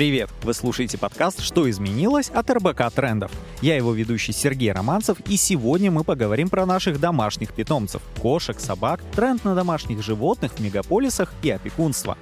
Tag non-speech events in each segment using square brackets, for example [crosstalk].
Привет! Вы слушаете подкаст «Что изменилось?» от РБК Трендов. Я его ведущий Сергей Романцев, и сегодня мы поговорим про наших домашних питомцев – кошек, собак, тренд на домашних животных в мегаполисах и опекунство.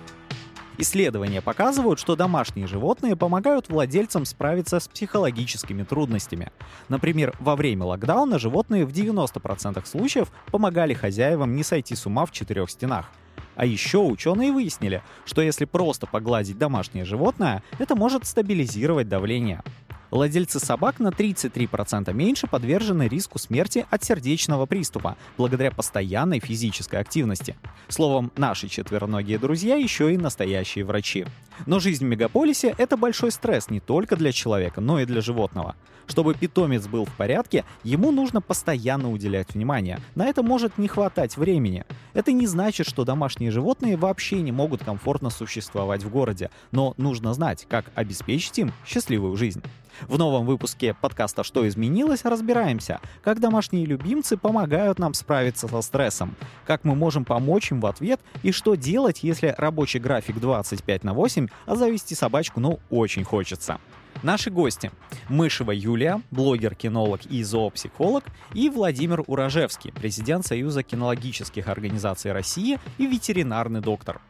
Исследования показывают, что домашние животные помогают владельцам справиться с психологическими трудностями. Например, во время локдауна животные в 90% случаев помогали хозяевам не сойти с ума в четырех стенах – а еще ученые выяснили, что если просто погладить домашнее животное, это может стабилизировать давление. Владельцы собак на 33% меньше подвержены риску смерти от сердечного приступа, благодаря постоянной физической активности. Словом, наши четвероногие друзья еще и настоящие врачи. Но жизнь в мегаполисе — это большой стресс не только для человека, но и для животного. Чтобы питомец был в порядке, ему нужно постоянно уделять внимание. На это может не хватать времени. Это не значит, что домашние животные вообще не могут комфортно существовать в городе, но нужно знать, как обеспечить им счастливую жизнь. В новом выпуске подкаста «Что изменилось?» разбираемся, как домашние любимцы помогают нам справиться со стрессом, как мы можем помочь им в ответ и что делать, если рабочий график 25 на 8, а завести собачку ну очень хочется. Наши гости. Мышева Юлия, блогер-кинолог и зоопсихолог, и Владимир Урожевский, президент Союза кинологических организаций России и ветеринарный доктор.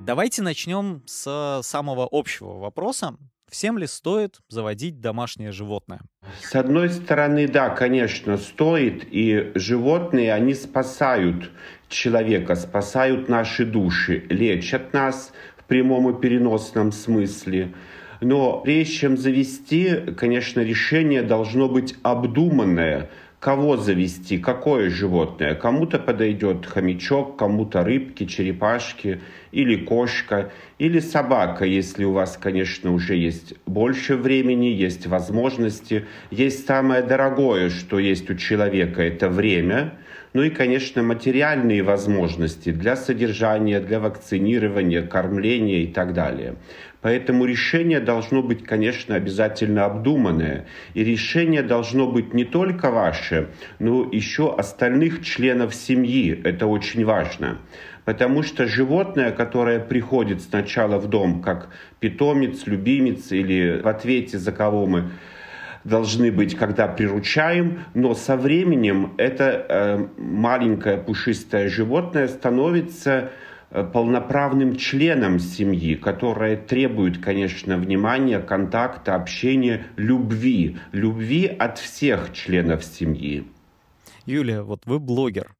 Давайте начнем с самого общего вопроса. Всем ли стоит заводить домашнее животное? С одной стороны, да, конечно, стоит. И животные, они спасают человека, спасают наши души, лечат нас прямом и переносном смысле. Но прежде чем завести, конечно, решение должно быть обдуманное, кого завести, какое животное. Кому-то подойдет хомячок, кому-то рыбки, черепашки или кошка, или собака, если у вас, конечно, уже есть больше времени, есть возможности. Есть самое дорогое, что есть у человека, это время. Ну и, конечно, материальные возможности для содержания, для вакцинирования, кормления и так далее. Поэтому решение должно быть, конечно, обязательно обдуманное. И решение должно быть не только ваше, но еще остальных членов семьи. Это очень важно. Потому что животное, которое приходит сначала в дом как питомец, любимец или в ответе за кого мы должны быть, когда приручаем, но со временем это э, маленькое пушистое животное становится Э, полноправным членом семьи, которая требует, конечно, внимания, контакта, общения, любви. Любви от всех членов семьи. Юлия, вот вы блогер.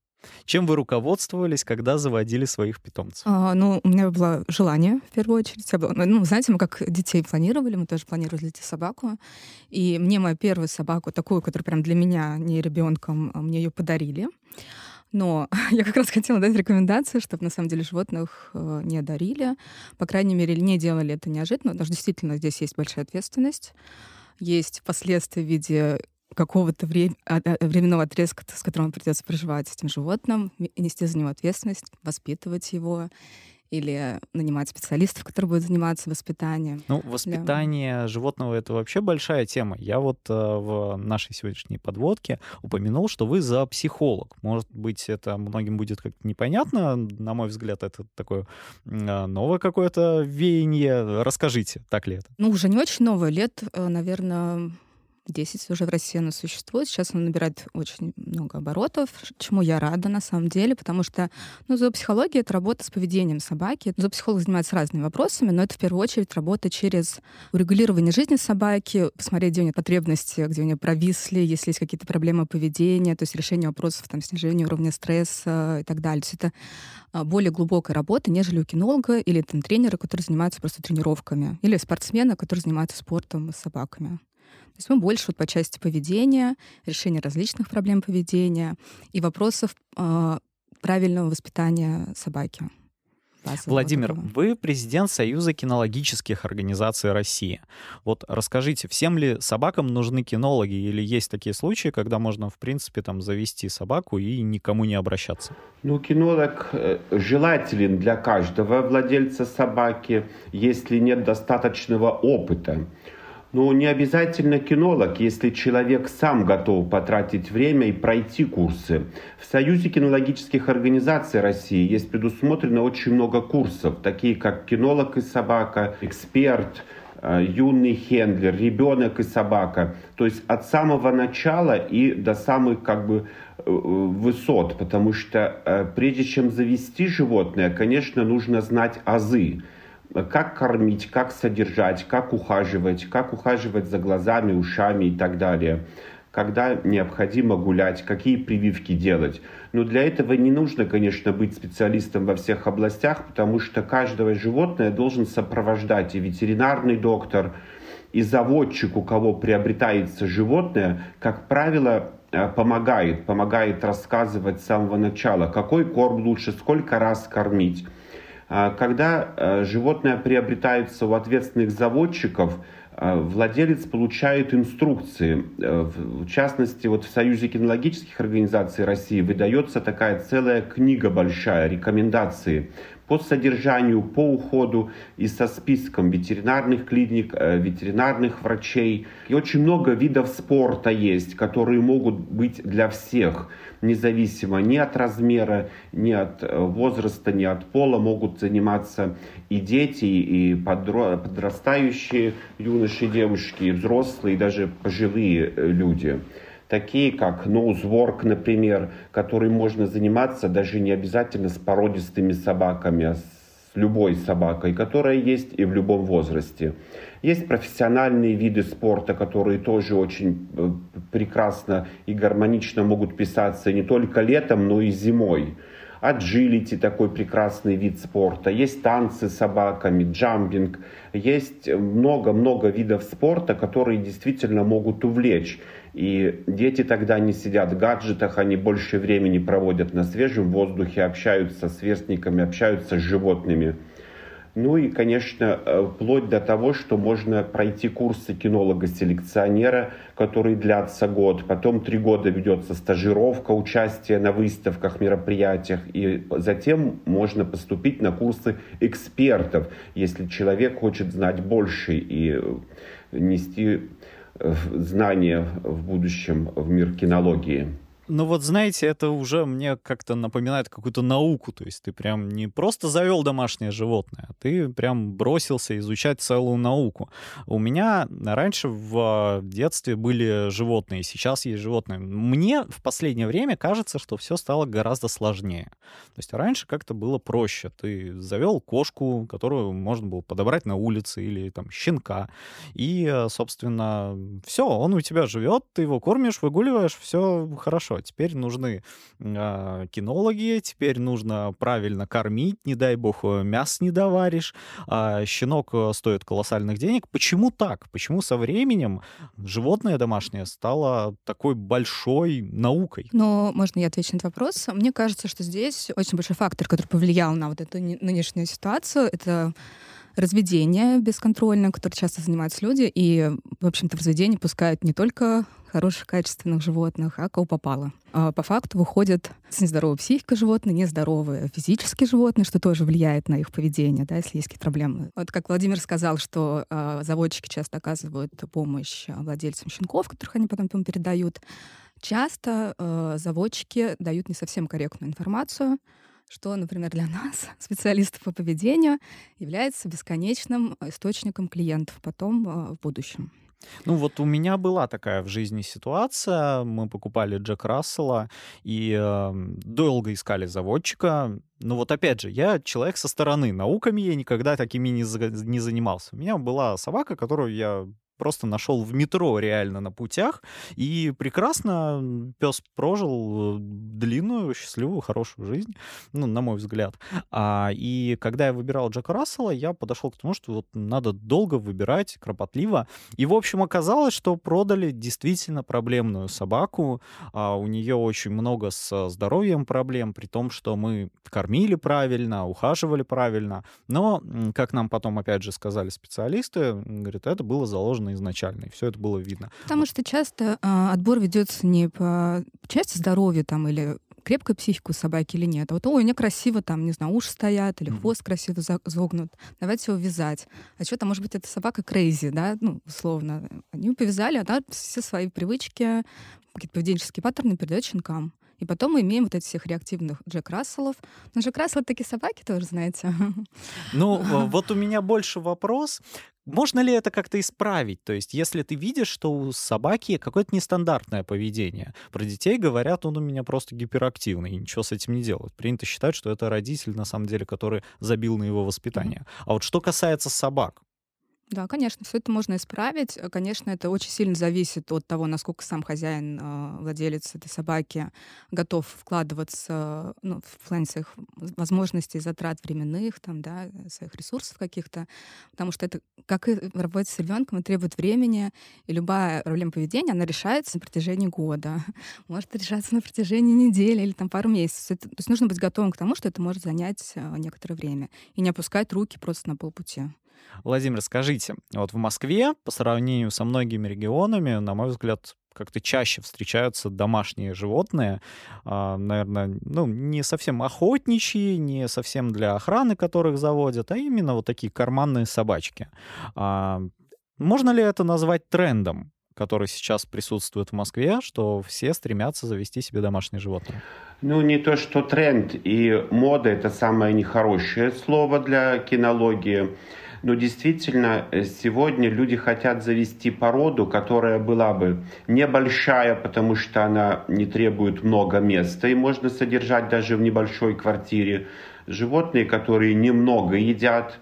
Чем вы руководствовались, когда заводили своих питомцев? А, ну, у меня было желание, в первую очередь. Ну, знаете, мы как детей планировали, мы тоже планировали детей собаку. И мне мою первую собаку, такую, которая прям для меня, не ребенком, а мне ее подарили. Но [laughs] я как раз хотела дать рекомендацию, чтобы на самом деле животных э, не дарили, по крайней мере, не делали это неожиданно, потому что действительно здесь есть большая ответственность, есть последствия в виде какого-то вре- а, а, временного отрезка, с которым придется проживать с этим животным, нести за него ответственность, воспитывать его или нанимать специалистов, которые будут заниматься воспитанием. Ну, воспитание да. животного — это вообще большая тема. Я вот э, в нашей сегодняшней подводке упомянул, что вы за психолог. Может быть, это многим будет как-то непонятно. На мой взгляд, это такое э, новое какое-то веяние. Расскажите, так ли это? Ну, уже не очень новое. Лет, э, наверное, 10 уже в России она существует. Сейчас она набирает очень много оборотов, чему я рада на самом деле, потому что ну, зоопсихология — это работа с поведением собаки. Зоопсихолог занимается разными вопросами, но это в первую очередь работа через урегулирование жизни собаки, посмотреть, где у нее потребности, где у нее провисли, если есть какие-то проблемы поведения, то есть решение вопросов, там, снижение уровня стресса и так далее. То есть это а, более глубокая работа, нежели у кинолога или там, тренера, который занимается просто тренировками, или спортсмена, который занимается спортом с собаками. То есть мы больше вот по части поведения, решения различных проблем поведения и вопросов э, правильного воспитания собаки. Владимир, вы президент Союза кинологических организаций России. Вот расскажите, всем ли собакам нужны кинологи или есть такие случаи, когда можно, в принципе, там завести собаку и никому не обращаться? Ну, кинолог э, желателен для каждого владельца собаки, если нет достаточного опыта. Ну, не обязательно кинолог, если человек сам готов потратить время и пройти курсы. В Союзе кинологических организаций России есть предусмотрено очень много курсов, такие как кинолог и собака, эксперт, э, юный хендлер, ребенок и собака. То есть от самого начала и до самых как бы э, высот, потому что э, прежде чем завести животное, конечно, нужно знать азы как кормить, как содержать, как ухаживать, как ухаживать за глазами, ушами и так далее когда необходимо гулять, какие прививки делать. Но для этого не нужно, конечно, быть специалистом во всех областях, потому что каждое животное должен сопровождать и ветеринарный доктор, и заводчик, у кого приобретается животное, как правило, э, помогает, помогает рассказывать с самого начала, какой корм лучше, сколько раз кормить. А, когда э, животное приобретается у ответственных заводчиков, э, владелец получает инструкции. Э, в частности, вот в Союзе кинологических организаций России выдается такая целая книга большая, рекомендации по содержанию, по уходу и со списком ветеринарных клиник, ветеринарных врачей. И очень много видов спорта есть, которые могут быть для всех – независимо ни от размера, ни от э, возраста, ни от пола могут заниматься и дети, и подрастающие юноши, девушки, и взрослые, и даже пожилые э, люди такие как ноузворк, например, который можно заниматься даже не обязательно с породистыми собаками, а с любой собакой, которая есть и в любом возрасте. Есть профессиональные виды спорта, которые тоже очень э, прекрасно и гармонично могут писаться не только летом, но и зимой. Аджилити такой прекрасный вид спорта, есть танцы с собаками, джампинг, есть много-много видов спорта, которые действительно могут увлечь. И дети тогда не сидят в гаджетах, они больше времени проводят на свежем воздухе, общаются с сверстниками, общаются с животными. Ну и, конечно, э, вплоть до того, что можно пройти курсы кинолога-селекционера, которые длятся год. Потом три года ведется стажировка, участие на выставках, мероприятиях. И затем можно поступить на курсы экспертов, если человек хочет знать больше и э, нести знания в будущем в мир кинологии. Ну вот, знаете, это уже мне как-то напоминает какую-то науку. То есть ты прям не просто завел домашнее животное, а ты прям бросился изучать целую науку. У меня раньше в детстве были животные, сейчас есть животные. Мне в последнее время кажется, что все стало гораздо сложнее. То есть раньше как-то было проще. Ты завел кошку, которую можно было подобрать на улице, или там щенка. И, собственно, все, он у тебя живет, ты его кормишь, выгуливаешь, все хорошо теперь нужны э, кинологи, теперь нужно правильно кормить, не дай бог э, мяс не доваришь, а щенок э, стоит колоссальных денег. Почему так? Почему со временем животное домашнее стало такой большой наукой? Ну, можно я отвечу на этот вопрос? Мне кажется, что здесь очень большой фактор, который повлиял на вот эту нынешнюю ситуацию, это разведение бесконтрольное, которое часто занимаются люди, и, в общем-то, в разведение пускают не только хороших, качественных животных, а кого попало. А по факту выходит с нездоровой психикой животные, нездоровые физические животные, что тоже влияет на их поведение, да, если есть какие-то проблемы. Вот как Владимир сказал, что э, заводчики часто оказывают помощь владельцам щенков, которых они потом, потом передают. Часто э, заводчики дают не совсем корректную информацию, что, например, для нас, [laughs] специалистов по поведению, является бесконечным источником клиентов потом э, в будущем. Ну вот у меня была такая в жизни ситуация. Мы покупали Джек Рассела и э, долго искали заводчика. Но вот опять же, я человек со стороны. Науками я никогда такими не, за, не занимался. У меня была собака, которую я просто нашел в метро реально на путях. И прекрасно пес прожил э, длинную, счастливую, хорошую жизнь, ну, на мой взгляд. А, и когда я выбирал Джека Рассела, я подошел к тому, что вот надо долго выбирать, кропотливо. И, в общем, оказалось, что продали действительно проблемную собаку. А, у нее очень много с здоровьем проблем, при том, что мы кормили правильно, ухаживали правильно. Но, как нам потом, опять же, сказали специалисты, говорят, это было заложено изначально, и все это было видно. Потому что часто э, отбор ведется не по части здоровья там или крепкая психика у собаки или нет. А вот, ой, у нее красиво там, не знаю, уши стоят или хвост красиво загнут. Давайте его вязать. А что-то, может быть, эта собака крейзи, да, ну, условно. Они повязали, она все свои привычки, какие-то поведенческие паттерны передает щенкам. И потом мы имеем вот этих всех реактивных Джек Расселов. Но Джек Рассел — такие собаки тоже, знаете. [laughs] Ну, вот у меня больше вопрос. Можно ли это как-то исправить? То есть, если ты видишь, что у собаки какое-то нестандартное поведение, про детей говорят, он у меня просто гиперактивный, и ничего с этим не делают. Принято считать, что это родитель, на самом деле, который забил на его воспитание. А вот что касается собак, да, конечно, все это можно исправить. Э, конечно, это очень сильно зависит от того, насколько сам хозяин, э, владелец этой собаки готов вкладываться ну, в плане своих возможностей, затрат временных, там, да, своих ресурсов каких-то. Потому что это, как и в работе с ребенком, требует времени, и любая проблема поведения, она решается на протяжении года. [laughs] Может решаться на протяжении недели или там пару месяцев. Это, то есть нужно быть готовым к тому, что это может занять э, некоторое время. И не опускать руки просто на полпути. Владимир, скажите, вот в Москве по сравнению со многими регионами, на мой взгляд, как-то чаще встречаются домашние животные, а, наверное, ну, не совсем охотничьи, не совсем для охраны, которых заводят, а именно вот такие карманные собачки. А, можно ли это назвать трендом? который сейчас присутствует в Москве, что все стремятся завести себе домашнее животное? Ну, не то, что тренд и мода — это самое нехорошее слово для кинологии. Но действительно, э, сегодня люди хотят завести породу, которая была бы небольшая, потому что она не требует много места и можно содержать даже в небольшой квартире. Животные, которые немного едят,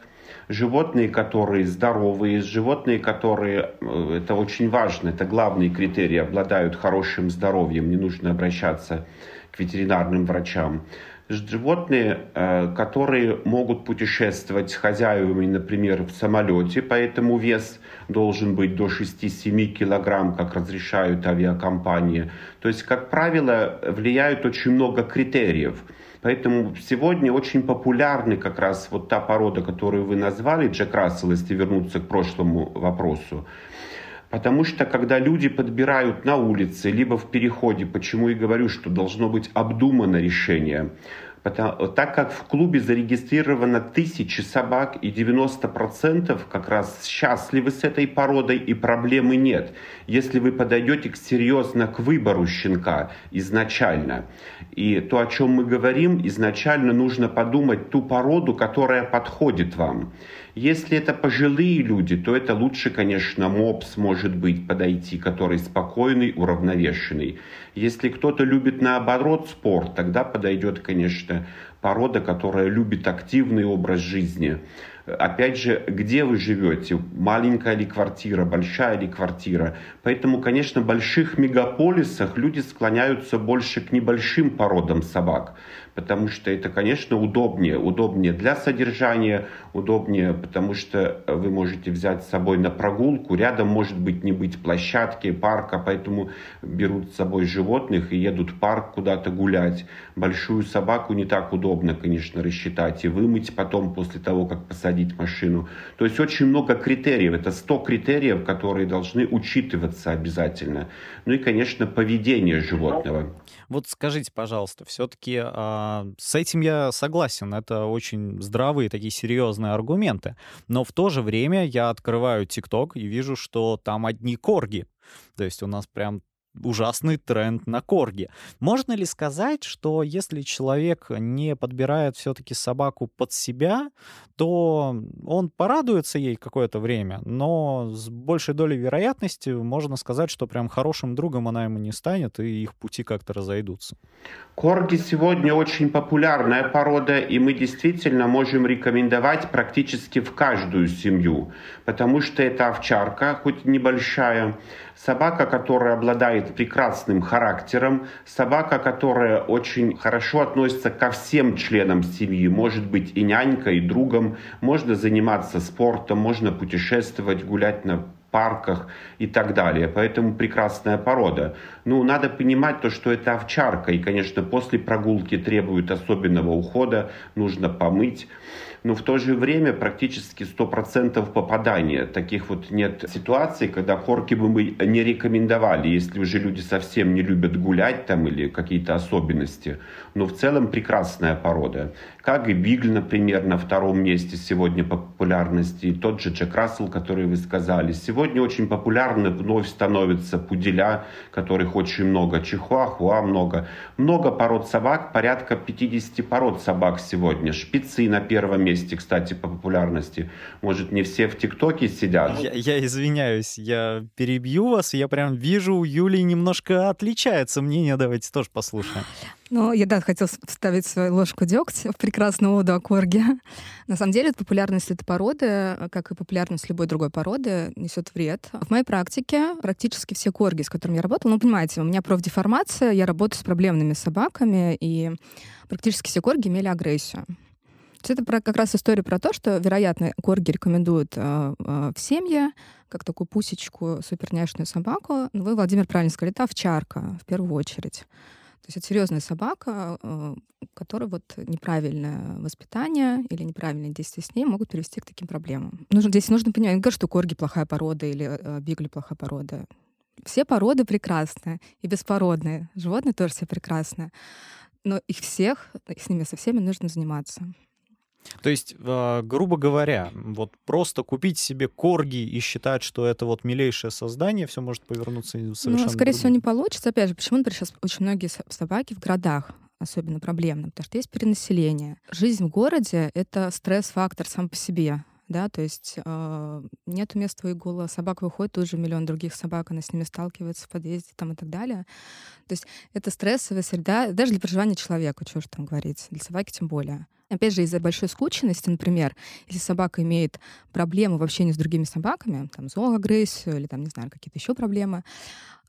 животные, которые здоровые, животные, которые, э, это очень важно, это главный критерий, обладают хорошим здоровьем, не нужно обращаться к ветеринарным врачам животные, э, которые могут путешествовать с хозяевами, например, в самолете, поэтому вес должен быть до 6-7 килограмм, как разрешают авиакомпании. То есть, как правило, влияют очень много критериев. Поэтому сегодня очень популярны как раз вот та порода, которую вы назвали, Джек Рассел, если вернуться к прошлому вопросу. Потому что когда люди подбирают на улице, либо в переходе, почему и говорю, что должно быть обдумано решение, Потому, так как в клубе зарегистрировано тысячи собак и 90% как раз счастливы с этой породой и проблемы нет, если вы подойдете серьезно к выбору щенка изначально. И то, о чем мы говорим, изначально нужно подумать ту породу, которая подходит вам. Если это пожилые люди, то это лучше, конечно, мопс может быть подойти, который спокойный, уравновешенный. Если кто-то любит наоборот спорт, тогда подойдет, конечно, порода, которая любит активный образ жизни. Опять же, где вы живете? Маленькая ли квартира, большая ли квартира? Поэтому, конечно, в больших мегаполисах люди склоняются больше к небольшим породам собак потому что это, конечно, удобнее. Удобнее для содержания, удобнее, потому что вы можете взять с собой на прогулку. Рядом может быть не быть площадки, парка, поэтому берут с собой животных и едут в парк куда-то гулять. Большую собаку не так удобно, конечно, рассчитать и вымыть потом после того, как посадить машину. То есть очень много критериев. Это 100 критериев, которые должны учитываться обязательно. Ну и, конечно, поведение животного. Вот скажите, пожалуйста, все-таки а, с этим я согласен, это очень здравые такие серьезные аргументы, но в то же время я открываю ТикТок и вижу, что там одни корги. То есть у нас прям ужасный тренд на корги. Можно ли сказать, что если человек не подбирает все-таки собаку под себя, то он порадуется ей какое-то время, но с большей долей вероятности можно сказать, что прям хорошим другом она ему не станет, и их пути как-то разойдутся. Корги сегодня очень популярная порода, и мы действительно можем рекомендовать практически в каждую семью, потому что это овчарка, хоть небольшая, собака, которая обладает прекрасным характером, собака, которая очень хорошо относится ко всем членам семьи, может быть и нянькой, и другом, можно заниматься спортом, можно путешествовать, гулять на парках и так далее. Поэтому прекрасная порода. Ну, надо понимать то, что это овчарка. И, конечно, после прогулки требует особенного ухода. Нужно помыть но в то же время практически 100% попадания. Таких вот нет ситуаций, когда корки бы мы не рекомендовали, если уже люди совсем не любят гулять там или какие-то особенности. Но в целом прекрасная порода. Как и Бигль, например, на втором месте сегодня по популярности. И тот же Джек Рассел, который вы сказали. Сегодня очень популярны вновь становятся пуделя, которых очень много. Чихуахуа много. Много пород собак, порядка 50 пород собак сегодня. Шпицы на первом месте, кстати, по популярности. Может, не все в ТикТоке сидят? Я, я извиняюсь, я перебью вас. Я прям вижу, у Юлии немножко отличается мнение. Давайте тоже послушаем. Ну, я, да, хотела вставить свою ложку дегтя в прекрасную воду о корге. На самом деле, популярность этой породы, как и популярность любой другой породы, несет вред. В моей практике практически все корги, с которыми я работала, ну, понимаете, у меня профдеформация, я работаю с проблемными собаками, и практически все корги имели агрессию. Это как раз история про то, что, вероятно, корги рекомендуют э, э, в семье как такую пусечку, суперняшную собаку. Но вы, Владимир, правильно сказали, это овчарка в первую очередь. Есть это серьезная собака, э, которой вот неправильное воспитание или неправильные действия с ней могут привести к таким проблемам. Нужно, здесь нужно понимать, не говорю, что корги плохая порода или э, бигли плохая порода. Все породы прекрасные и беспородные. Животные тоже все прекрасные. Но их всех, с ними со всеми нужно заниматься. То есть, а, грубо говоря, вот просто купить себе корги и считать, что это вот милейшее создание, все может повернуться ну, совершенно Ну, скорее другим. всего, не получится. Опять же, почему, например, сейчас очень многие собаки в городах особенно проблемны, потому что есть перенаселение. Жизнь в городе — это стресс-фактор сам по себе да, то есть э, нету места выгула, собака выходит, тут же миллион других собак, она с ними сталкивается в подъезде там и так далее. То есть это стрессовая среда, даже для проживания человека, что же там говорить, для собаки тем более. Опять же, из-за большой скученности, например, если собака имеет проблемы в общении с другими собаками, там, зооагрессию или, там, не знаю, какие-то еще проблемы,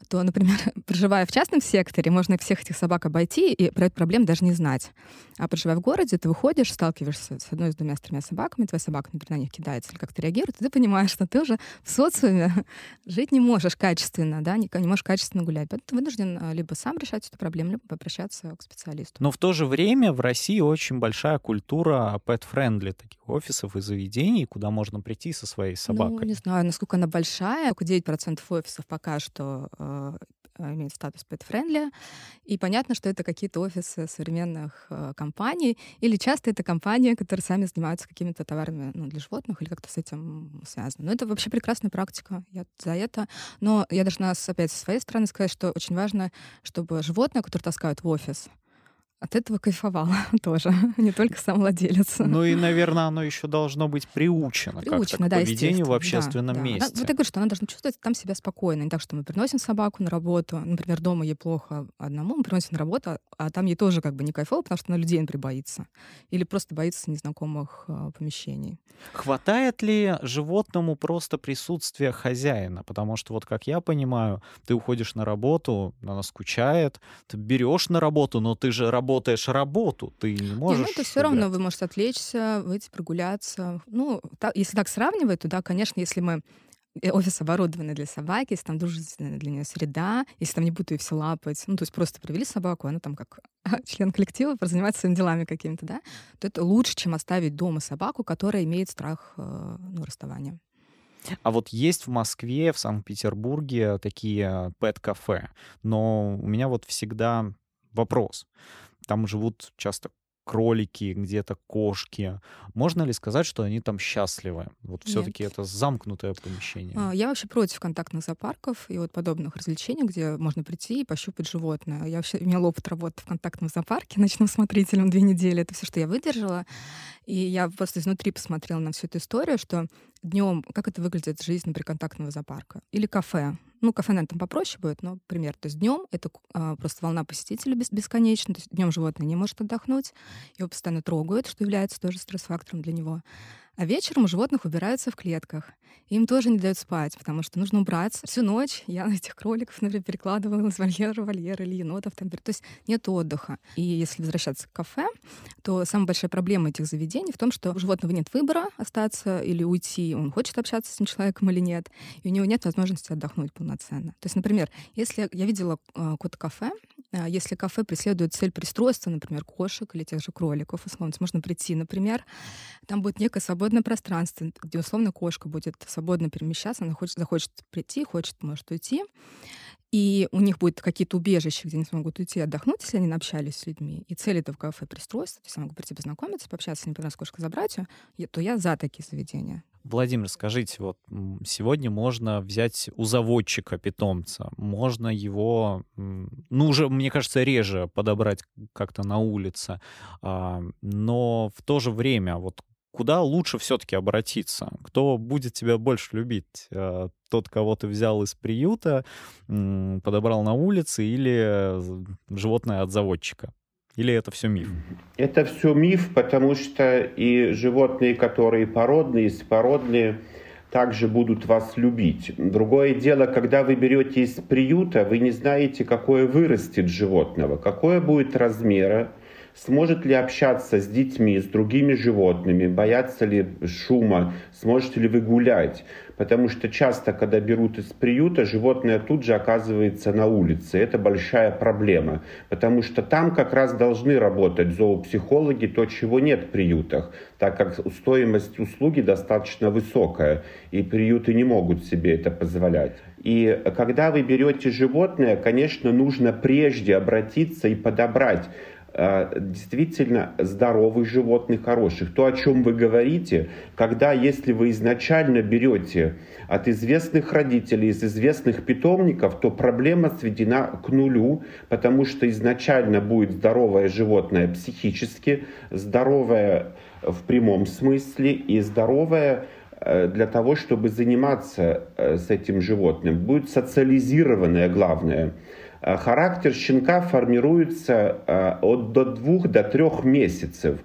то, например, [laughs] проживая в частном секторе, можно всех этих собак обойти и про эту проблему даже не знать. А проживая в городе, ты выходишь, сталкиваешься с одной, с двумя, с тремя собаками, твоя собака, например, на них кидается или как-то реагирует, и ты понимаешь, что ты уже в социуме [laughs] жить не можешь качественно, да, не, не можешь качественно гулять. Поэтому ты вынужден а, либо сам решать эту проблему, либо обращаться к специалисту. Но в то же время в России очень большая культура pet-friendly таких офисов и заведений, куда можно прийти со своей собакой. Ну, не знаю, насколько она большая. Только 9% офисов пока что э, Э, имеет статус pet-friendly. И понятно, что это какие-то офисы современных э, компаний, или часто это компании, которые сами занимаются какими-то товарами ну, для животных или как-то с этим связано. Но это вообще прекрасная практика. Я за это. Но я должна опять со своей стороны сказать, что очень важно, чтобы животные, которые таскают в офис, от этого кайфовала [laughs] тоже, не только сам владелец. Ну и, наверное, оно еще должно быть приучено, приучено как-то к поведению в общественном да, месте. Да. Вот я говорю, что она должна чувствовать там себя спокойно. Не так, что мы приносим собаку на работу, например, дома ей плохо одному, мы приносим на работу, а там ей тоже как бы не кайфово, потому что она людей, например, боится. Или просто боится незнакомых э, помещений. Хватает ли животному просто присутствия хозяина? Потому что, вот как я понимаю, ты уходишь на работу, она скучает, ты берешь на работу, но ты же работаешь работаешь работу, ты не можешь... Не, ну, это все равно вы можете отвлечься, выйти прогуляться. Ну, так, если так сравнивать, то да, конечно, если мы э, офис оборудованный для собаки, если там дружественная для нее среда, если там не будут ее все лапать, ну, то есть просто привели собаку, она там как [laughs] член коллектива заниматься своими делами какими-то, да, то это лучше, чем оставить дома собаку, которая имеет страх э, ну, расставания. А вот есть в Москве, в Санкт-Петербурге такие пэт-кафе, но у меня вот всегда вопрос. Там живут часто кролики, где-то кошки. Можно ли сказать, что они там счастливы? Вот все-таки это замкнутое помещение. А, я вообще против контактных зоопарков и вот подобных развлечений, где можно прийти и пощупать животное. Я вообще имела опыт работы в контактном зоопарке [laughs] ночным смотрителем две недели. Это все, что я выдержала. И я просто изнутри посмотрела на всю эту историю, что днем, как это выглядит жизнь, например, контактного зоопарка. Или кафе. Ну, кафе, наверное, там попроще будет, но пример. То есть днем это а, просто волна посетителей бес- бесконечна. То есть днем животное не может отдохнуть, его постоянно трогают, что является тоже стресс-фактором для него. А вечером животных убираются в клетках. Им тоже не дают спать, потому что нужно убраться. Всю ночь я на этих кроликов, например, перекладывала из вольера в вольер или енотов. Там, то есть нет отдыха. И если возвращаться к кафе, то самая большая проблема этих заведений в том, что у животного нет выбора остаться или уйти. Он хочет общаться с этим человеком или нет. И у него нет возможности отдохнуть полноценно. То есть, например, если я видела э, какое-то кафе, э, если кафе преследует цель пристройства, например, кошек или тех же кроликов, условно, можно прийти, например, там будет некое свободное пространство, где, условно, кошка будет свободно перемещаться, она хочет, захочет прийти, хочет, может уйти. И у них будет какие-то убежища, где они смогут уйти отдохнуть, если они общались с людьми. И цель этого кафе пристройства, то есть я могу прийти познакомиться, пообщаться, не понравилась кошка забрать ее, то я за такие заведения. Владимир, скажите, вот сегодня можно взять у заводчика питомца, можно его, ну уже, мне кажется, реже подобрать как-то на улице, а, но в то же время вот куда лучше все-таки обратиться? Кто будет тебя больше любить? Э, тот, кого ты взял из приюта, подобрал на улице, или животное от заводчика? Или это все миф? Это все миф, потому что и животные, которые породные, и породные, также будут вас любить. Другое дело, когда вы берете из приюта, вы не знаете, какое вырастет животного, какое будет размера, Сможет ли общаться с детьми, с другими животными, бояться ли шума, сможете ли вы гулять. Потому что часто, когда берут из приюта, животное тут же оказывается на улице. Это большая проблема. Потому что там как раз должны работать зоопсихологи, то, чего нет в приютах, так как стоимость услуги достаточно высокая, и приюты не могут себе это позволять. И когда вы берете животное, конечно, нужно прежде обратиться и подобрать действительно здоровых животных, хороших. То, о чем вы говорите, когда, если вы изначально берете от известных родителей, из известных питомников, то проблема сведена к нулю, потому что изначально будет здоровое животное психически, здоровое в прямом смысле и здоровое э, для того, чтобы заниматься э, с этим животным. Будет социализированное главное – Э, характер щенка формируется э, от до двух до трех месяцев.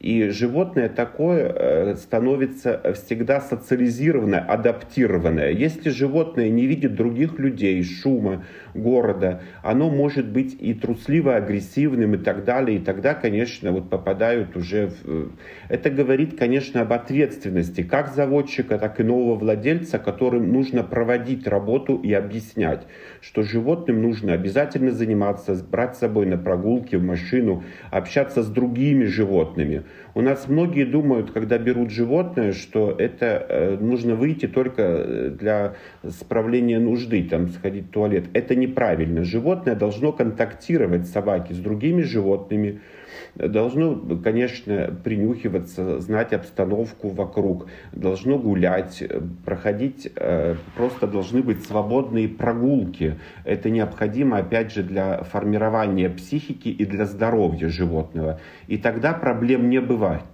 И животное такое э, становится всегда социализированное, адаптированное. Если животное не видит других людей, шума, города, оно может быть и трусливо агрессивным и так далее. И тогда, конечно, вот попадают уже в... Это говорит, конечно, об ответственности как заводчика, так и нового владельца, которым нужно проводить работу и объяснять, что животным нужно обязательно заниматься, брать с собой на прогулки, в машину, общаться с другими животными. У нас многие думают, когда берут животное, что это э, нужно выйти только э, для справления нужды, там сходить в туалет. Это неправильно. Животное должно контактировать собаки с другими животными, должно, конечно, принюхиваться, знать обстановку вокруг, должно гулять, проходить, э, просто должны быть свободные прогулки. Это необходимо, опять же, для формирования психики и для здоровья животного. И тогда проблем не бывает.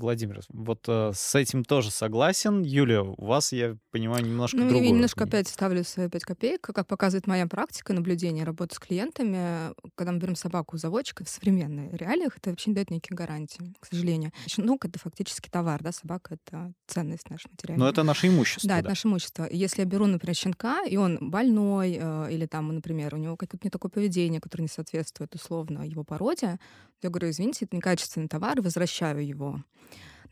Владимир, вот э, с этим тоже согласен. Юлия, у вас, я понимаю, немножко ну, другое. Я немножко опять ставлю свои пять копеек. Как показывает моя практика наблюдения работы с клиентами, когда мы берем собаку у заводчика в современных реалиях, это вообще не дает никаких гарантий, к сожалению. Ну, это фактически товар, да, собака — это ценность наша материальная. Но это наше имущество. Да, да, это наше имущество. Если я беру, например, щенка, и он больной, э, или там, например, у него какое-то не такое поведение, которое не соответствует условно его породе, я говорю, извините, это некачественный товар, возвращаю его.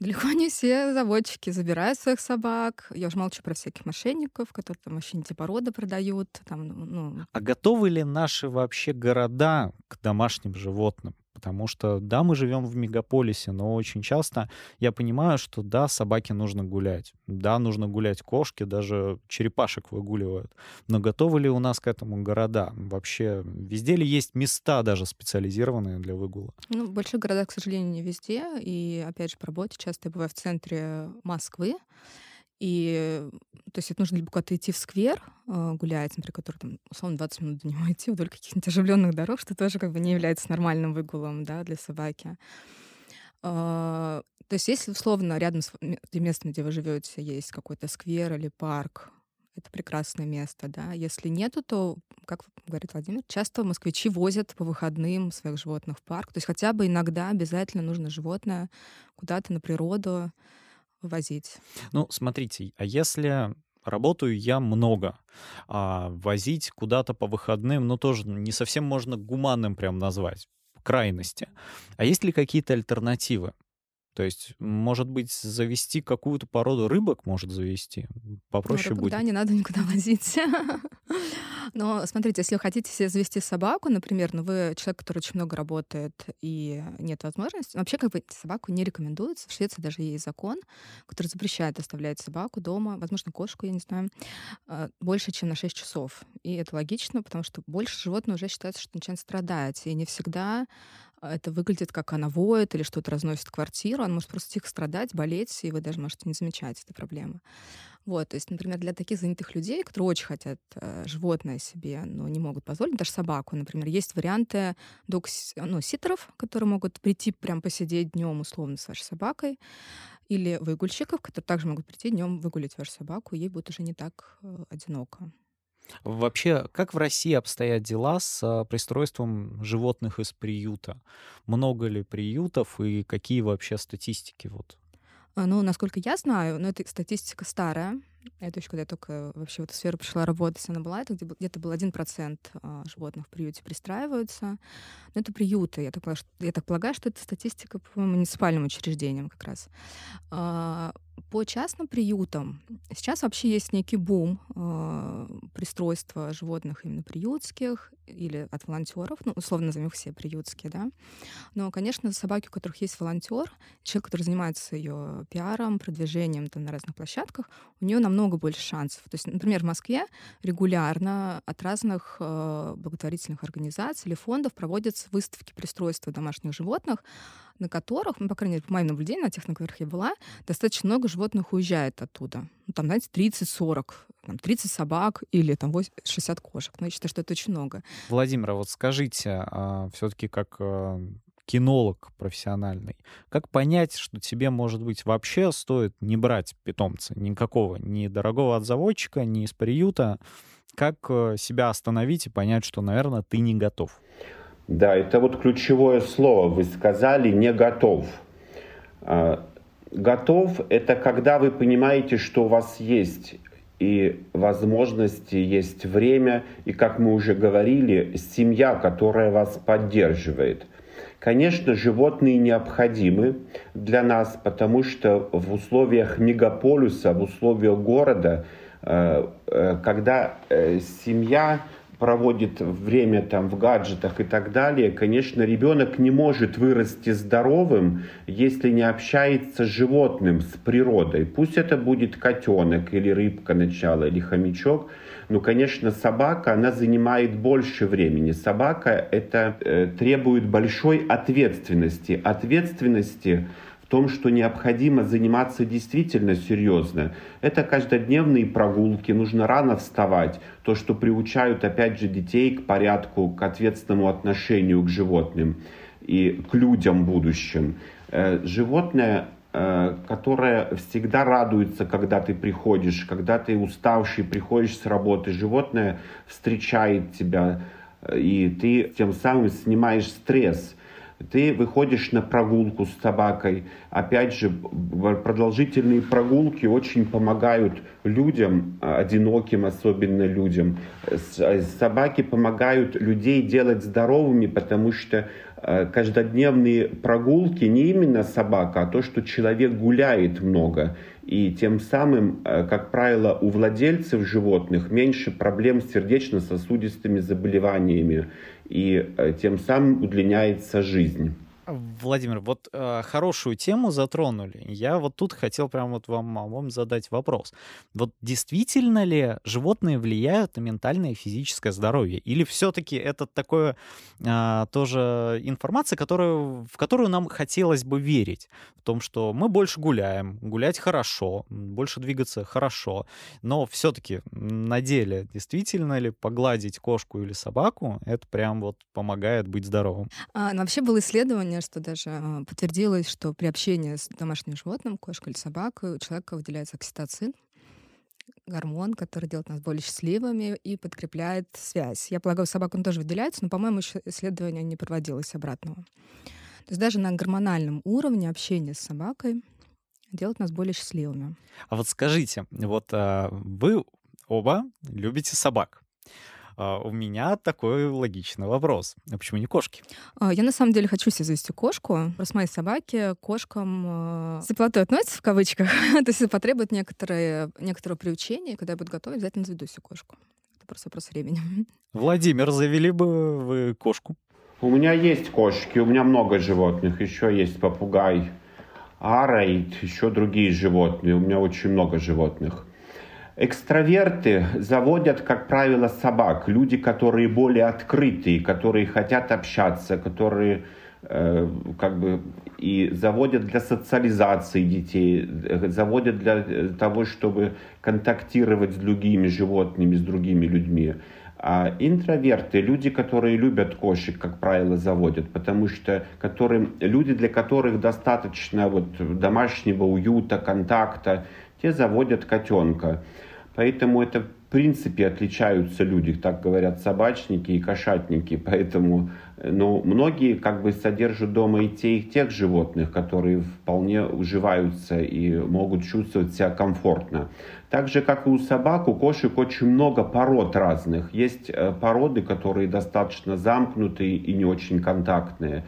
Далеко не все заводчики забирают своих собак. Я уже молчу про всяких мошенников, которые там вообще не породы продают. Там, ну... ну. А готовы ли наши вообще города к домашним животным? Потому что, да, мы живем в мегаполисе, но очень часто я понимаю, что, да, собаке нужно гулять. Да, нужно гулять кошки, даже черепашек выгуливают. Но готовы ли у нас к этому города? Вообще, везде ли есть места даже специализированные для выгула? Ну, в больших городах, к сожалению, не везде. И, опять же, по работе часто я бываю в центре Москвы. И то есть это нужно либо куда-то идти в сквер э, гулять, например, который там, условно, 20 минут до него идти вдоль каких-нибудь оживленных дорог, что тоже как бы не является нормальным выгулом да, для собаки. Э, то есть если, условно, рядом с местом, где вы живете, есть какой-то сквер или парк, это прекрасное место, да. Если нету, то, как говорит Владимир, часто москвичи возят по выходным своих животных в парк. То есть хотя бы иногда обязательно нужно животное куда-то на природу, возить. Ну, смотрите, а если работаю я много, а возить куда-то по выходным, ну, тоже не совсем можно гуманным прям назвать, крайности. А есть ли какие-то альтернативы? То есть, может быть, завести какую-то породу рыбок может завести? Попроще ну, будет. Да, не надо никуда [laughs] возить. Но смотрите, если вы хотите себе завести собаку, например, но ну, вы человек, который очень много работает и нет возможности, вообще как бы собаку не рекомендуется. В Швеции даже есть закон, который запрещает оставлять собаку дома, возможно, кошку, я не знаю, а, больше, чем на 6 часов. И это логично, потому что больше животное уже считается, что начинает страдать. И не всегда это выглядит, как она воет или что-то разносит квартиру. Она может просто тихо страдать, болеть, и вы даже можете не замечать этой проблемы. Вот, то есть, например, для таких занятых людей, которые очень хотят э, животное себе, но не могут позволить, даже собаку, например, есть варианты дог ну, ситеров, которые могут прийти прям посидеть днем условно с вашей собакой, или выгульщиков, которые также могут прийти днем выгулить вашу собаку, ей будет уже не так э, одиноко. Вообще, как в России обстоят дела с а, пристройством животных из приюта? Много ли приютов и какие вообще статистики? Вот? А, ну, насколько я знаю, ну, эта статистика старая. Это еще когда я только вообще в эту сферу пришла работать, она была, это где-то был один процент а, животных в приюте пристраиваются. Но это приюты. Я так, я так полагаю, что это статистика по муниципальным учреждениям как раз. По частным приютам сейчас вообще есть некий бум э, пристройства животных именно приютских или от волонтеров, ну, условно назовем их все приютские, да. Но, конечно, собаки, у которых есть волонтер, человек, который занимается ее пиаром, продвижением там, на разных площадках, у нее намного больше шансов. То есть, например, в Москве регулярно от разных э, благотворительных организаций или фондов проводятся выставки пристройства домашних животных, на которых, ну, по крайней мере, по моим наблюдениям, на тех, на которых я была, достаточно много животных уезжает оттуда. Ну, там, знаете, 30-40, там, 30 собак или там 60 кошек. Но я считаю, что это очень много. Владимир, а вот скажите, а, все-таки как а, кинолог профессиональный, как понять, что тебе, может быть, вообще стоит не брать питомца никакого, ни дорогого от заводчика, ни из приюта, как э, себя остановить и понять, что, наверное, ты не готов? Да, это вот ключевое слово. Вы сказали «не готов». А, готов — это когда вы понимаете, что у вас есть и возможности, есть время, и, как мы уже говорили, семья, которая вас поддерживает. Конечно, животные необходимы для нас, потому что в условиях мегаполиса, в условиях города, э, э, когда э, семья проводит время там в гаджетах и так далее, конечно, ребенок не может вырасти здоровым, если не общается с животным, с природой. Пусть это будет котенок или рыбка начала, или хомячок, но, конечно, собака, она занимает больше времени. Собака это э, требует большой ответственности. Ответственности том, что необходимо заниматься действительно серьезно. Это каждодневные прогулки, нужно рано вставать. То, что приучают, опять же, детей к порядку, к ответственному отношению к животным и к людям будущим. Э, животное э, которое всегда радуется, когда ты приходишь, когда ты уставший приходишь с работы, животное встречает тебя, э, и ты тем самым снимаешь стресс ты выходишь на прогулку с собакой. Опять же, продолжительные прогулки очень помогают людям, одиноким особенно людям. Собаки помогают людей делать здоровыми, потому что э, каждодневные прогулки не именно собака, а то, что человек гуляет много. И тем самым, э, как правило, у владельцев животных меньше проблем с сердечно-сосудистыми заболеваниями и э, тем самым удлиняется жизнь. Владимир, вот э, хорошую тему затронули. Я вот тут хотел прям вот вам, вам задать вопрос. Вот действительно ли животные влияют на ментальное и физическое здоровье? Или все-таки это такое э, тоже информация, которую, в которую нам хотелось бы верить? В том, что мы больше гуляем, гулять хорошо, больше двигаться хорошо, но все-таки на деле действительно ли погладить кошку или собаку, это прям вот помогает быть здоровым? А, ну, вообще было исследование что даже а, подтвердилось, что при общении с домашним животным, кошкой или собакой, у человека выделяется окситоцин, гормон, который делает нас более счастливыми и подкрепляет связь. Я полагаю, собак он тоже выделяется, но, по-моему, еще исследование не проводилось обратного. То есть даже на гормональном уровне общение с собакой делать нас более счастливыми. А вот скажите, вот а, вы оба любите собак. А, у меня такой логичный вопрос. А почему не кошки? А, я на самом деле хочу себе завести кошку. Просто мои собаки кошкам с теплотой относятся в кавычках. [laughs] То есть потребует некоторое, некоторого приучения, и когда я буду готова, обязательно заведу себе кошку. Это просто вопрос времени. [laughs] Владимир, завели бы вы кошку? У меня есть кошки, у меня много животных. Еще есть попугай, ара и еще другие животные. У меня очень много животных. Экстраверты заводят, как правило, собак. Люди, которые более открытые, которые хотят общаться, которые э, как бы и заводят для социализации детей, э, заводят для того, чтобы контактировать с другими животными, с другими людьми. А интроверты, люди, которые любят кошек, как правило, заводят, потому что которым, люди, для которых достаточно вот домашнего уюта, контакта, те заводят котенка. Поэтому это в принципе отличаются люди, так говорят собачники и кошатники. Поэтому ну, многие как бы содержат дома и те, и тех животных, которые вполне уживаются и могут чувствовать себя комфортно. Так же, как и у собак, у кошек очень много пород разных. Есть э, породы, которые достаточно замкнутые и не очень контактные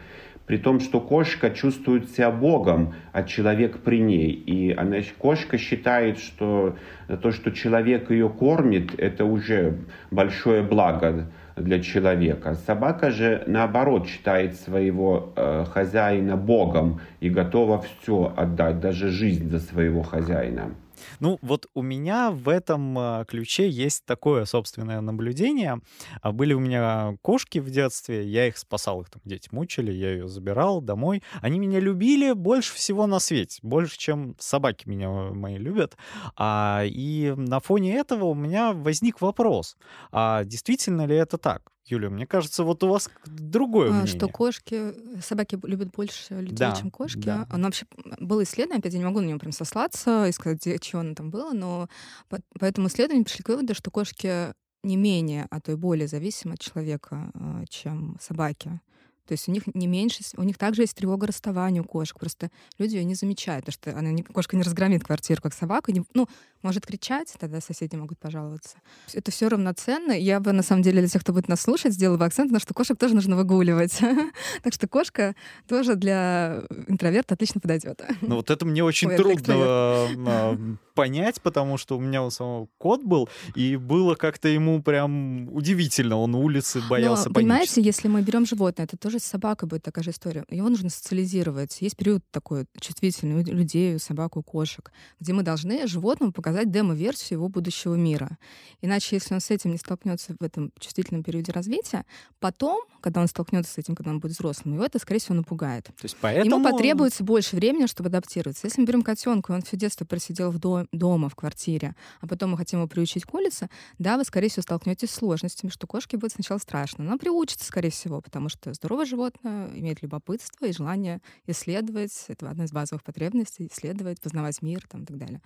при том, что кошка чувствует себя Богом, а человек при ней. И она, кошка считает, что то, что человек ее кормит, это уже большое благо для человека. Собака же, наоборот, считает своего э, хозяина Богом и готова все отдать, даже жизнь за своего хозяина. Ну, вот у меня в этом а, ключе есть такое собственное наблюдение. А, были у меня кошки в детстве, я их спасал, их там дети мучили, я ее забирал домой. Они меня любили больше всего на свете, больше, чем собаки меня мои любят. А, и на фоне этого у меня возник вопрос, а действительно ли это так? Юля, мне кажется, вот у вас другое а, мнение. Что кошки, собаки любят больше людей, да, чем кошки. Да. Оно вообще было исследование, опять я не могу на него прям сослаться и сказать, чего оно там было, но по, по этому исследованию пришли к выводу, что кошки не менее, а то и более зависимы от человека, а, чем собаки. То есть у них не меньше, у них также есть тревога расставания у кошек. Просто люди ее не замечают, потому что она, кошка не разгромит квартиру, как собака. Не, ну, может кричать, тогда соседи могут пожаловаться. Это все равноценно. Я бы, на самом деле, для тех, кто будет нас слушать, сделала бы акцент на что кошек тоже нужно выгуливать. [laughs] так что кошка тоже для интроверта отлично подойдет. Ну вот это мне [laughs] очень трудно а, понять, потому что у меня у самого кот был, и было как-то ему прям удивительно. Он улицы боялся Но, Понимаете, если мы берем животное, это тоже с собакой будет такая же история. Его нужно социализировать. Есть период такой чувствительный у людей, у собак, у кошек, где мы должны животному показать демо-версию его будущего мира. Иначе, если он с этим не столкнется в этом чувствительном периоде развития, потом, когда он столкнется с этим, когда он будет взрослым, его это, скорее всего, напугает. То есть поэтому... Ему потребуется больше времени, чтобы адаптироваться. Если мы берем котенка, и он все детство просидел в дом, дома, в квартире, а потом мы хотим его приучить к улице, да, вы, скорее всего, столкнетесь с сложностями, что кошке будет сначала страшно. Но приучится, скорее всего, потому что здоровое животное имеет любопытство и желание исследовать. Это одна из базовых потребностей, исследовать, познавать мир там, и так далее.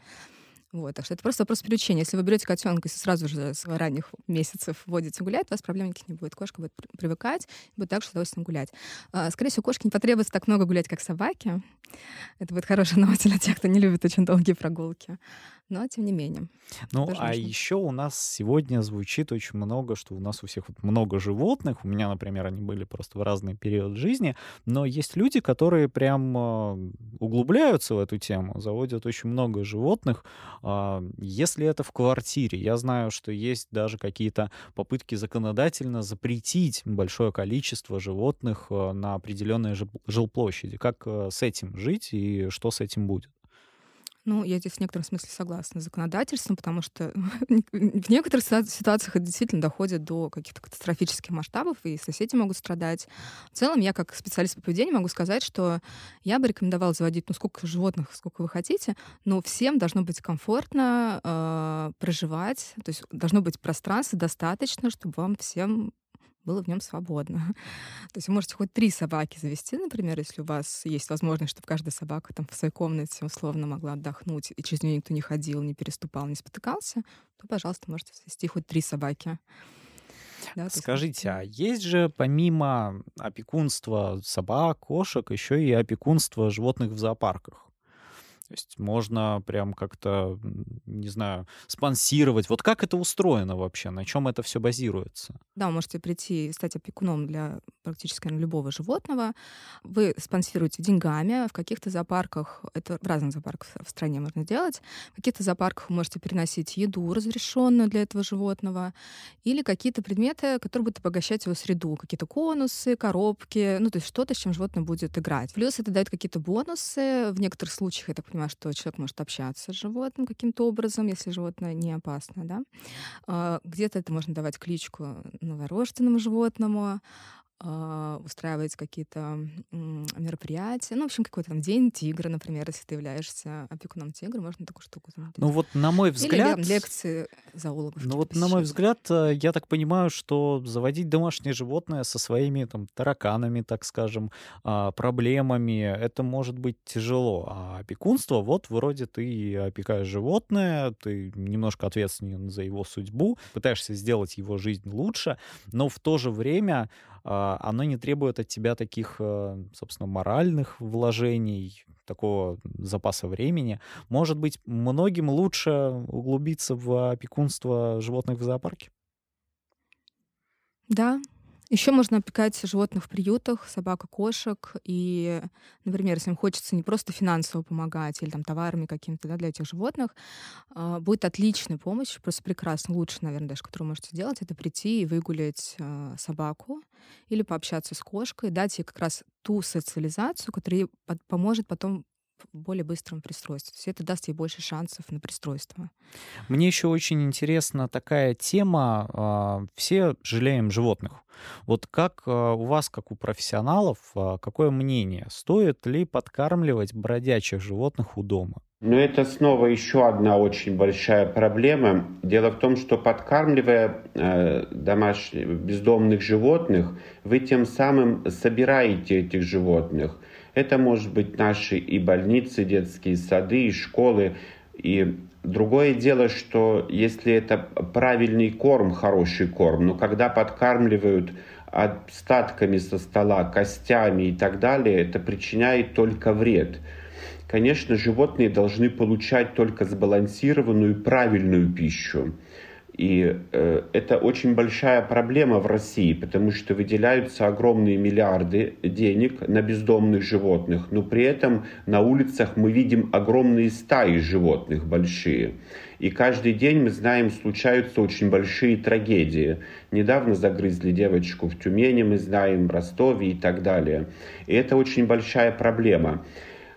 Вот, так что это просто вопрос приучения. Если вы берете котенка и сразу же с ранних месяцев вводите гулять, у вас проблем никаких не будет. Кошка будет привыкать, будет также с удовольствием гулять. А, скорее всего, кошке не потребуется так много гулять, как собаки. Это будет хорошая [laughs] новость для тех, кто не любит очень долгие прогулки но тем не менее. Ну, а нужно. еще у нас сегодня звучит очень много, что у нас у всех вот много животных. У меня, например, они были просто в разный период жизни, но есть люди, которые прям а, углубляются в эту тему, заводят очень много животных. А, если это в квартире, я знаю, что есть даже какие-то попытки законодательно запретить большое количество животных а, на определенной жилплощади. Как с этим жить и что с этим будет? Ну, я здесь в некотором смысле согласна с законодательством, потому что [laughs] в некоторых ситуациях это действительно доходит до каких-то катастрофических масштабов, и соседи могут страдать. В целом, я как специалист по поведению могу сказать, что я бы рекомендовала заводить, ну, сколько животных, сколько вы хотите, но всем должно быть комфортно э, проживать, то есть должно быть пространство достаточно, чтобы вам всем было в нем свободно. [laughs] То есть вы можете хоть три собаки завести, например, если у вас есть возможность, чтобы каждая собака там в своей комнате условно могла отдохнуть, и через нее никто не ходил, не переступал, не спотыкался, то, пожалуйста, можете завести хоть три собаки. Да, Скажите, а есть же помимо опекунства собак, кошек, еще и опекунство животных в зоопарках? Есть можно прям как-то, не знаю, спонсировать. Вот как это устроено вообще? На чем это все базируется? Да, можете прийти и стать опекуном для практически любого животного. Вы спонсируете деньгами. В каких-то зоопарках, это в разных зоопарках в стране можно делать, в каких-то зоопарках вы можете переносить еду, разрешенную для этого животного, или какие-то предметы, которые будут обогащать его среду, какие-то конусы, коробки, ну, то есть что-то, с чем животное будет играть. Плюс это дает какие-то бонусы. В некоторых случаях, я так понимаю, что человек может общаться с животным каким-то образом, если животное не опасно, да. А, где-то это можно давать кличку новорожденному животному, устраивать какие-то мероприятия. Ну, в общем, какой-то там день тигра, например, если ты являешься опекуном тигра, можно такую штуку сделать. Ну вот, на мой взгляд... Или лекции зоологов. Ну вот, на мой взгляд, э, я так понимаю, что заводить домашнее животное со своими там тараканами, так скажем, а, проблемами, это может быть тяжело. А опекунство, вот вроде ты опекаешь животное, ты немножко ответственен за его судьбу, пытаешься сделать его жизнь лучше, но в то же время а, оно не требует от тебя таких, э, собственно, моральных вложений, такого запаса времени. Может быть, многим лучше углубиться в опекунство животных в зоопарке? Да, еще можно опекать животных в приютах, собак и кошек. И, например, если им хочется не просто финансово помогать или там товарами какими-то да, для этих животных, э, будет отличная помощь, просто прекрасно, лучше, наверное, даже, которую можете сделать, это прийти и выгулять э, собаку или пообщаться с кошкой, дать ей как раз ту социализацию, которая ей поможет потом более быстром пристройстве. Все это даст ей больше шансов на пристройство. Мне еще очень интересна такая тема. А, все жалеем животных. Вот как а, у вас, как у профессионалов, а, какое мнение? Стоит ли подкармливать бродячих животных у дома? Но это снова еще одна очень большая проблема. Дело в том, что подкармливая э, домашних бездомных животных, вы тем самым собираете этих животных. Это может быть наши и больницы, детские сады, и школы. И другое дело, что если это правильный корм, хороший корм, но когда подкармливают остатками со стола, костями и так далее, это причиняет только вред. Конечно, животные должны получать только сбалансированную правильную пищу. И э, это очень большая проблема в России, потому что выделяются огромные миллиарды денег на бездомных животных, но при этом на улицах мы видим огромные стаи животных большие. И каждый день мы знаем, случаются очень большие трагедии. Недавно загрызли девочку в Тюмени, мы знаем, в Ростове и так далее. И это очень большая проблема.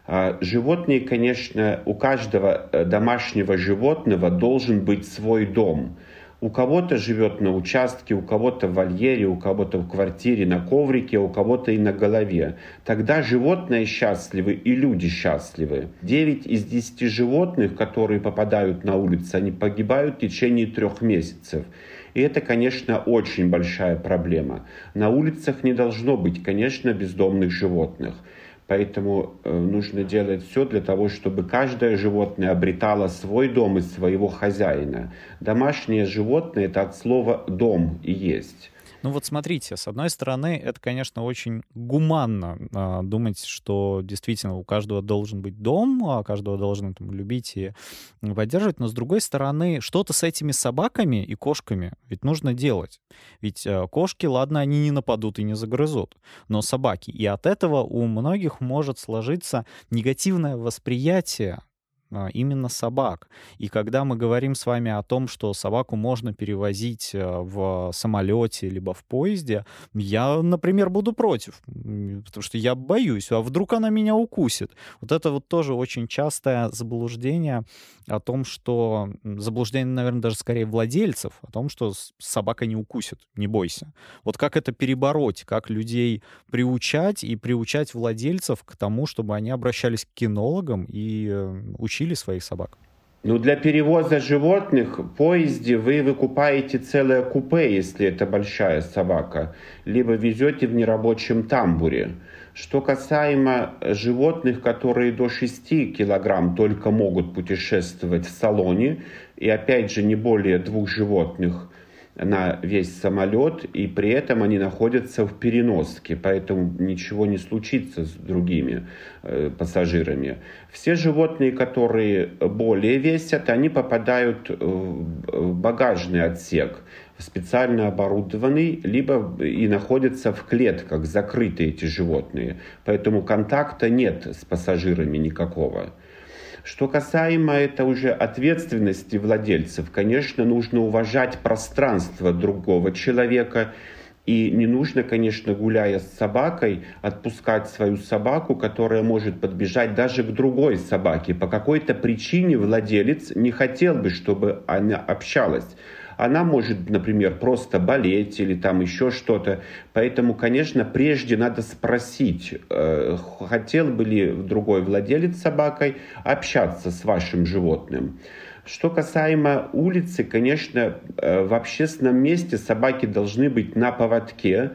А, животные, конечно, у каждого э, домашнего животного должен быть свой дом. У кого-то живет на участке, у кого-то в вольере, у кого-то в квартире, на коврике, у кого-то и на голове. Тогда животные счастливы и люди счастливы. 9 из 10 животных, которые попадают на улицу, они погибают в течение трех месяцев. И это, конечно, очень большая проблема. На улицах не должно быть, конечно, бездомных животных. Поэтому э, нужно делать все для того, чтобы каждое животное обретало свой дом и своего хозяина. Домашнее животное это от слова дом и есть. Ну вот смотрите, с одной стороны, это, конечно, очень гуманно э, думать, что действительно у каждого должен быть дом, а каждого должны там, любить и поддерживать, но с другой стороны, что-то с этими собаками и кошками ведь нужно делать. Ведь э, кошки, ладно, они не нападут и не загрызут, но собаки. И от этого у многих может сложиться негативное восприятие а, именно собак. И когда мы говорим с вами о том, что собаку можно перевозить э, в самолете либо в поезде, я, например, буду против, потому что я боюсь, а вдруг она меня укусит. Вот это вот тоже очень частое заблуждение о том, что заблуждение, наверное, даже скорее владельцев, о том, что собака не укусит, не бойся. Вот как это перебороть, как людей приучать и приучать владельцев к тому, чтобы они обращались к кинологам и э, учились учили своих собак? Ну, для перевоза животных в поезде вы выкупаете целое купе, если это большая собака, либо везете в нерабочем тамбуре. Что касаемо животных, которые до 6 килограмм только могут путешествовать в салоне, и опять же не более двух животных на весь самолет, и при этом они находятся в переноске, поэтому ничего не случится с другими э, пассажирами. Все животные, которые более весят, они попадают в багажный отсек, специально оборудованный, либо и находятся в клетках, закрыты эти животные. Поэтому контакта нет с пассажирами никакого. Что касаемо это уже ответственности владельцев, конечно, нужно уважать пространство другого человека, и не нужно, конечно, гуляя с собакой, отпускать свою собаку, которая может подбежать даже к другой собаке. По какой-то причине владелец не хотел бы, чтобы она общалась она может, например, просто болеть или там еще что-то. Поэтому, конечно, прежде надо спросить, э, хотел бы ли другой владелец собакой общаться с вашим животным. Что касаемо улицы, конечно, э, в общественном месте собаки должны быть на поводке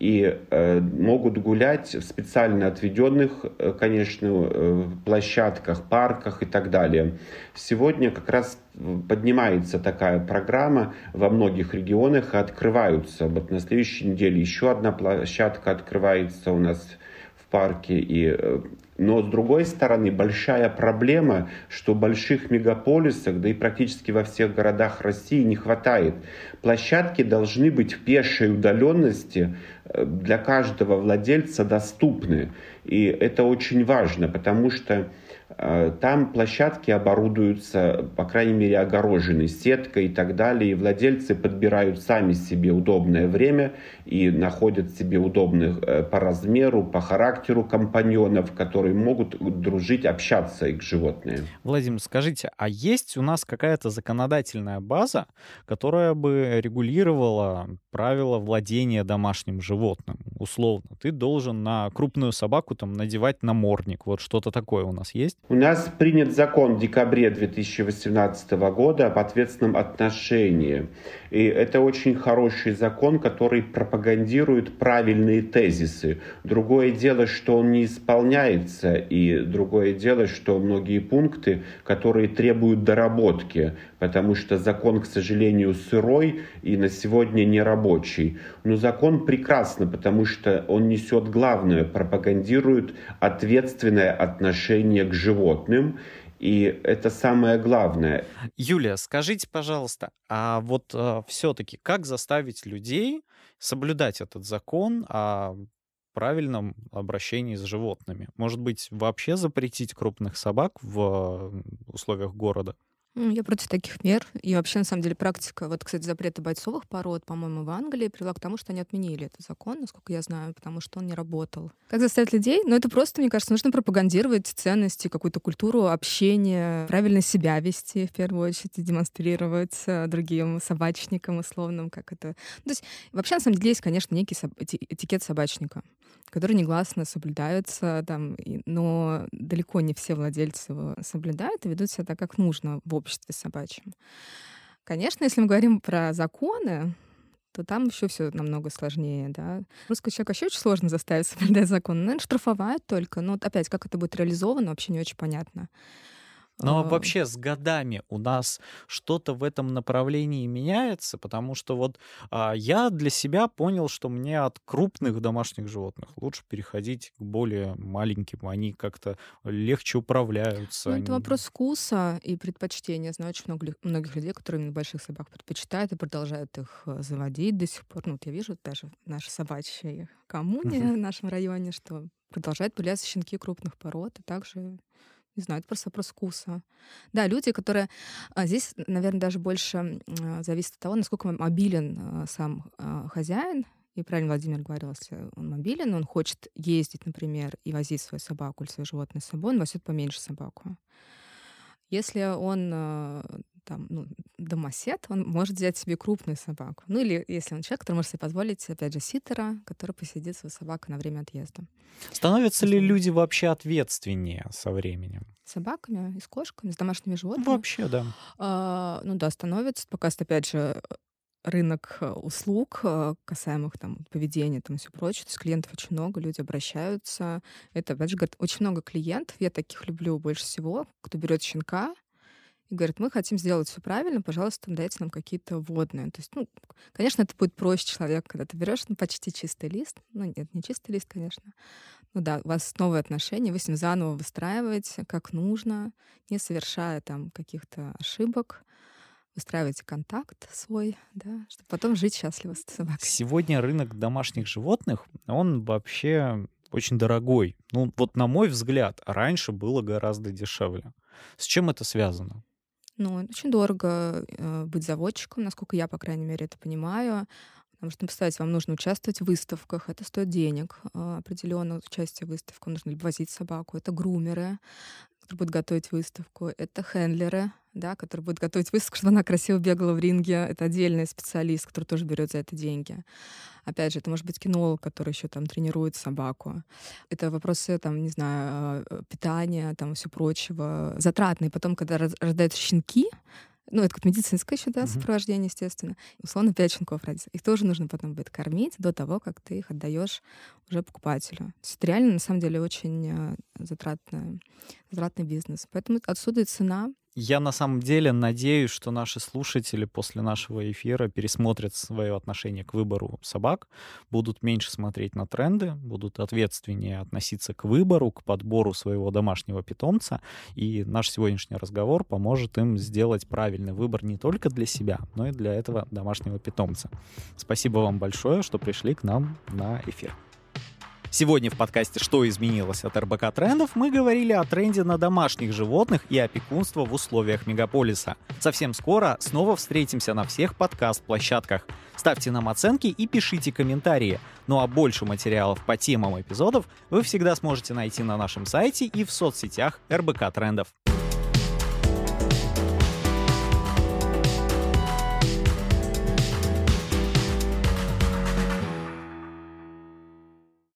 и э, могут гулять в специально отведенных, э, конечно, э, площадках, парках и так далее. Сегодня как раз поднимается такая программа во многих регионах и открываются. Вот на следующей неделе еще одна площадка открывается у нас парке. И э, но, с другой стороны, большая проблема, что в больших мегаполисах, да и практически во всех городах России не хватает. Площадки должны быть в пешей удаленности э, для каждого владельца доступны. И это очень важно, потому что там площадки оборудуются, по крайней мере, огорожены сеткой и так далее. И владельцы подбирают сами себе удобное время и находят себе удобных э, по размеру, по характеру компаньонов, которые могут дружить, общаться их животные. Владимир, скажите, а есть у нас какая-то законодательная база, которая бы регулировала правила владения домашним животным? Условно, ты должен на крупную собаку там надевать намордник. Вот что-то такое у нас есть? У нас принят закон в декабре 2018 года об ответственном отношении. И это очень хороший закон, который пропагандирует правильные тезисы. Другое дело, что он не исполняется, и другое дело, что многие пункты, которые требуют доработки, потому что закон, к сожалению, сырой и на сегодня не рабочий. Но закон прекрасно, потому что он несет главное, пропагандирует ответственное отношение к животным. И это самое главное. Юлия, скажите, пожалуйста, а вот э, все-таки как заставить людей соблюдать этот закон о правильном обращении с животными? Может быть, вообще запретить крупных собак в условиях города? Ну, я против таких мер. И вообще, на самом деле, практика, вот, кстати, запрета бойцовых пород, по-моему, в Англии привела к тому, что они отменили этот закон, насколько я знаю, потому что он не работал. Как заставить людей? Ну, это просто, мне кажется, нужно пропагандировать ценности, какую-то культуру общения, правильно себя вести, в первую очередь, демонстрировать э, другим собачникам условным, как это... Ну, то есть, вообще, на самом деле, есть, конечно, некий этикет собачника который негласно соблюдается, там, но далеко не все владельцы его соблюдают и ведут себя так, как нужно в обществе собачьем. Конечно, если мы говорим про законы, то там еще все намного сложнее, да. Русский человек вообще очень сложно заставить соблюдать закон. Наверное, штрафовать только. Но опять, как это будет реализовано, вообще не очень понятно. Но вообще с годами у нас что-то в этом направлении меняется, потому что вот а, я для себя понял, что мне от крупных домашних животных лучше переходить к более маленьким. Они как-то легче управляются. Ну, это вопрос вкуса и предпочтения. Знаю очень много, многих людей, которые именно больших собак предпочитают и продолжают их э, заводить до сих пор. Ну, вот я вижу даже в нашей собачьей коммуне в нашем районе, что продолжают появляться щенки крупных пород, и также не знаю, это просто вопрос вкуса. Да, люди, которые... А, здесь, наверное, даже больше а, зависит от того, насколько мобилен а, сам хозяин. И правильно Владимир говорил, если он мобилен, он хочет ездить, например, и возить свою собаку или свое животное с собой, он возьмет поменьше собаку. Если он там, ну, домосед, он может взять себе крупную собаку. Ну или если он человек, который может себе позволить, опять же, ситера, который посидит свою собаку на время отъезда. Становятся ли люди вообще ответственнее со временем? С собаками и с кошками, с домашними животными? Вообще, да. А, ну да, становятся. Пока, опять же, рынок э, услуг, э, касаемых там поведения там и все прочее. То есть клиентов очень много, люди обращаются. Это, опять же, говорит, очень много клиентов. Я таких люблю больше всего, кто берет щенка, и говорят, мы хотим сделать все правильно, пожалуйста, дайте нам какие-то водные. То есть, ну, конечно, это будет проще человек, когда ты берешь ну, почти чистый лист. Ну, нет, не чистый лист, конечно. Ну да, у вас новые отношения, вы с ним заново выстраиваете, как нужно, не совершая там каких-то ошибок выстраиваете контакт свой, да, чтобы потом жить счастливо с собакой. Сегодня рынок домашних животных, он вообще очень дорогой. Ну, вот на мой взгляд, раньше было гораздо дешевле. С чем это связано? Ну, очень дорого э, быть заводчиком, насколько я, по крайней мере, это понимаю. Потому что, представьте, вам нужно участвовать в выставках, это стоит денег, э, определенно участие в выставках, нужно возить собаку, это грумеры, которые будут готовить выставку, это хендлеры, да, который будет готовить выставку, чтобы она красиво бегала в ринге. Это отдельный специалист, который тоже берет за это деньги. Опять же, это может быть кинолог, который еще там тренирует собаку. Это вопросы, там, не знаю, э, питания, там, все прочего, затратные. Потом, когда рождаются щенки, ну, это как медицинское еще, да, сопровождение, естественно. Условно, пять щенков родится. Их тоже нужно потом будет кормить до того, как ты их отдаешь уже покупателю. То есть это реально, на самом деле, очень э, затратный, затратный бизнес. Поэтому отсюда и цена. Я на самом деле надеюсь, что наши слушатели после нашего эфира пересмотрят свое отношение к выбору собак, будут меньше смотреть на тренды, будут ответственнее относиться к выбору, к подбору своего домашнего питомца. И наш сегодняшний разговор поможет им сделать правильный выбор не только для себя, но и для этого домашнего питомца. Спасибо вам большое, что пришли к нам на эфир. Сегодня в подкасте «Что изменилось от РБК трендов» мы говорили о тренде на домашних животных и опекунство в условиях мегаполиса. Совсем скоро снова встретимся на всех подкаст-площадках. Ставьте нам оценки и пишите комментарии. Ну а больше материалов по темам эпизодов вы всегда сможете найти на нашем сайте и в соцсетях РБК трендов.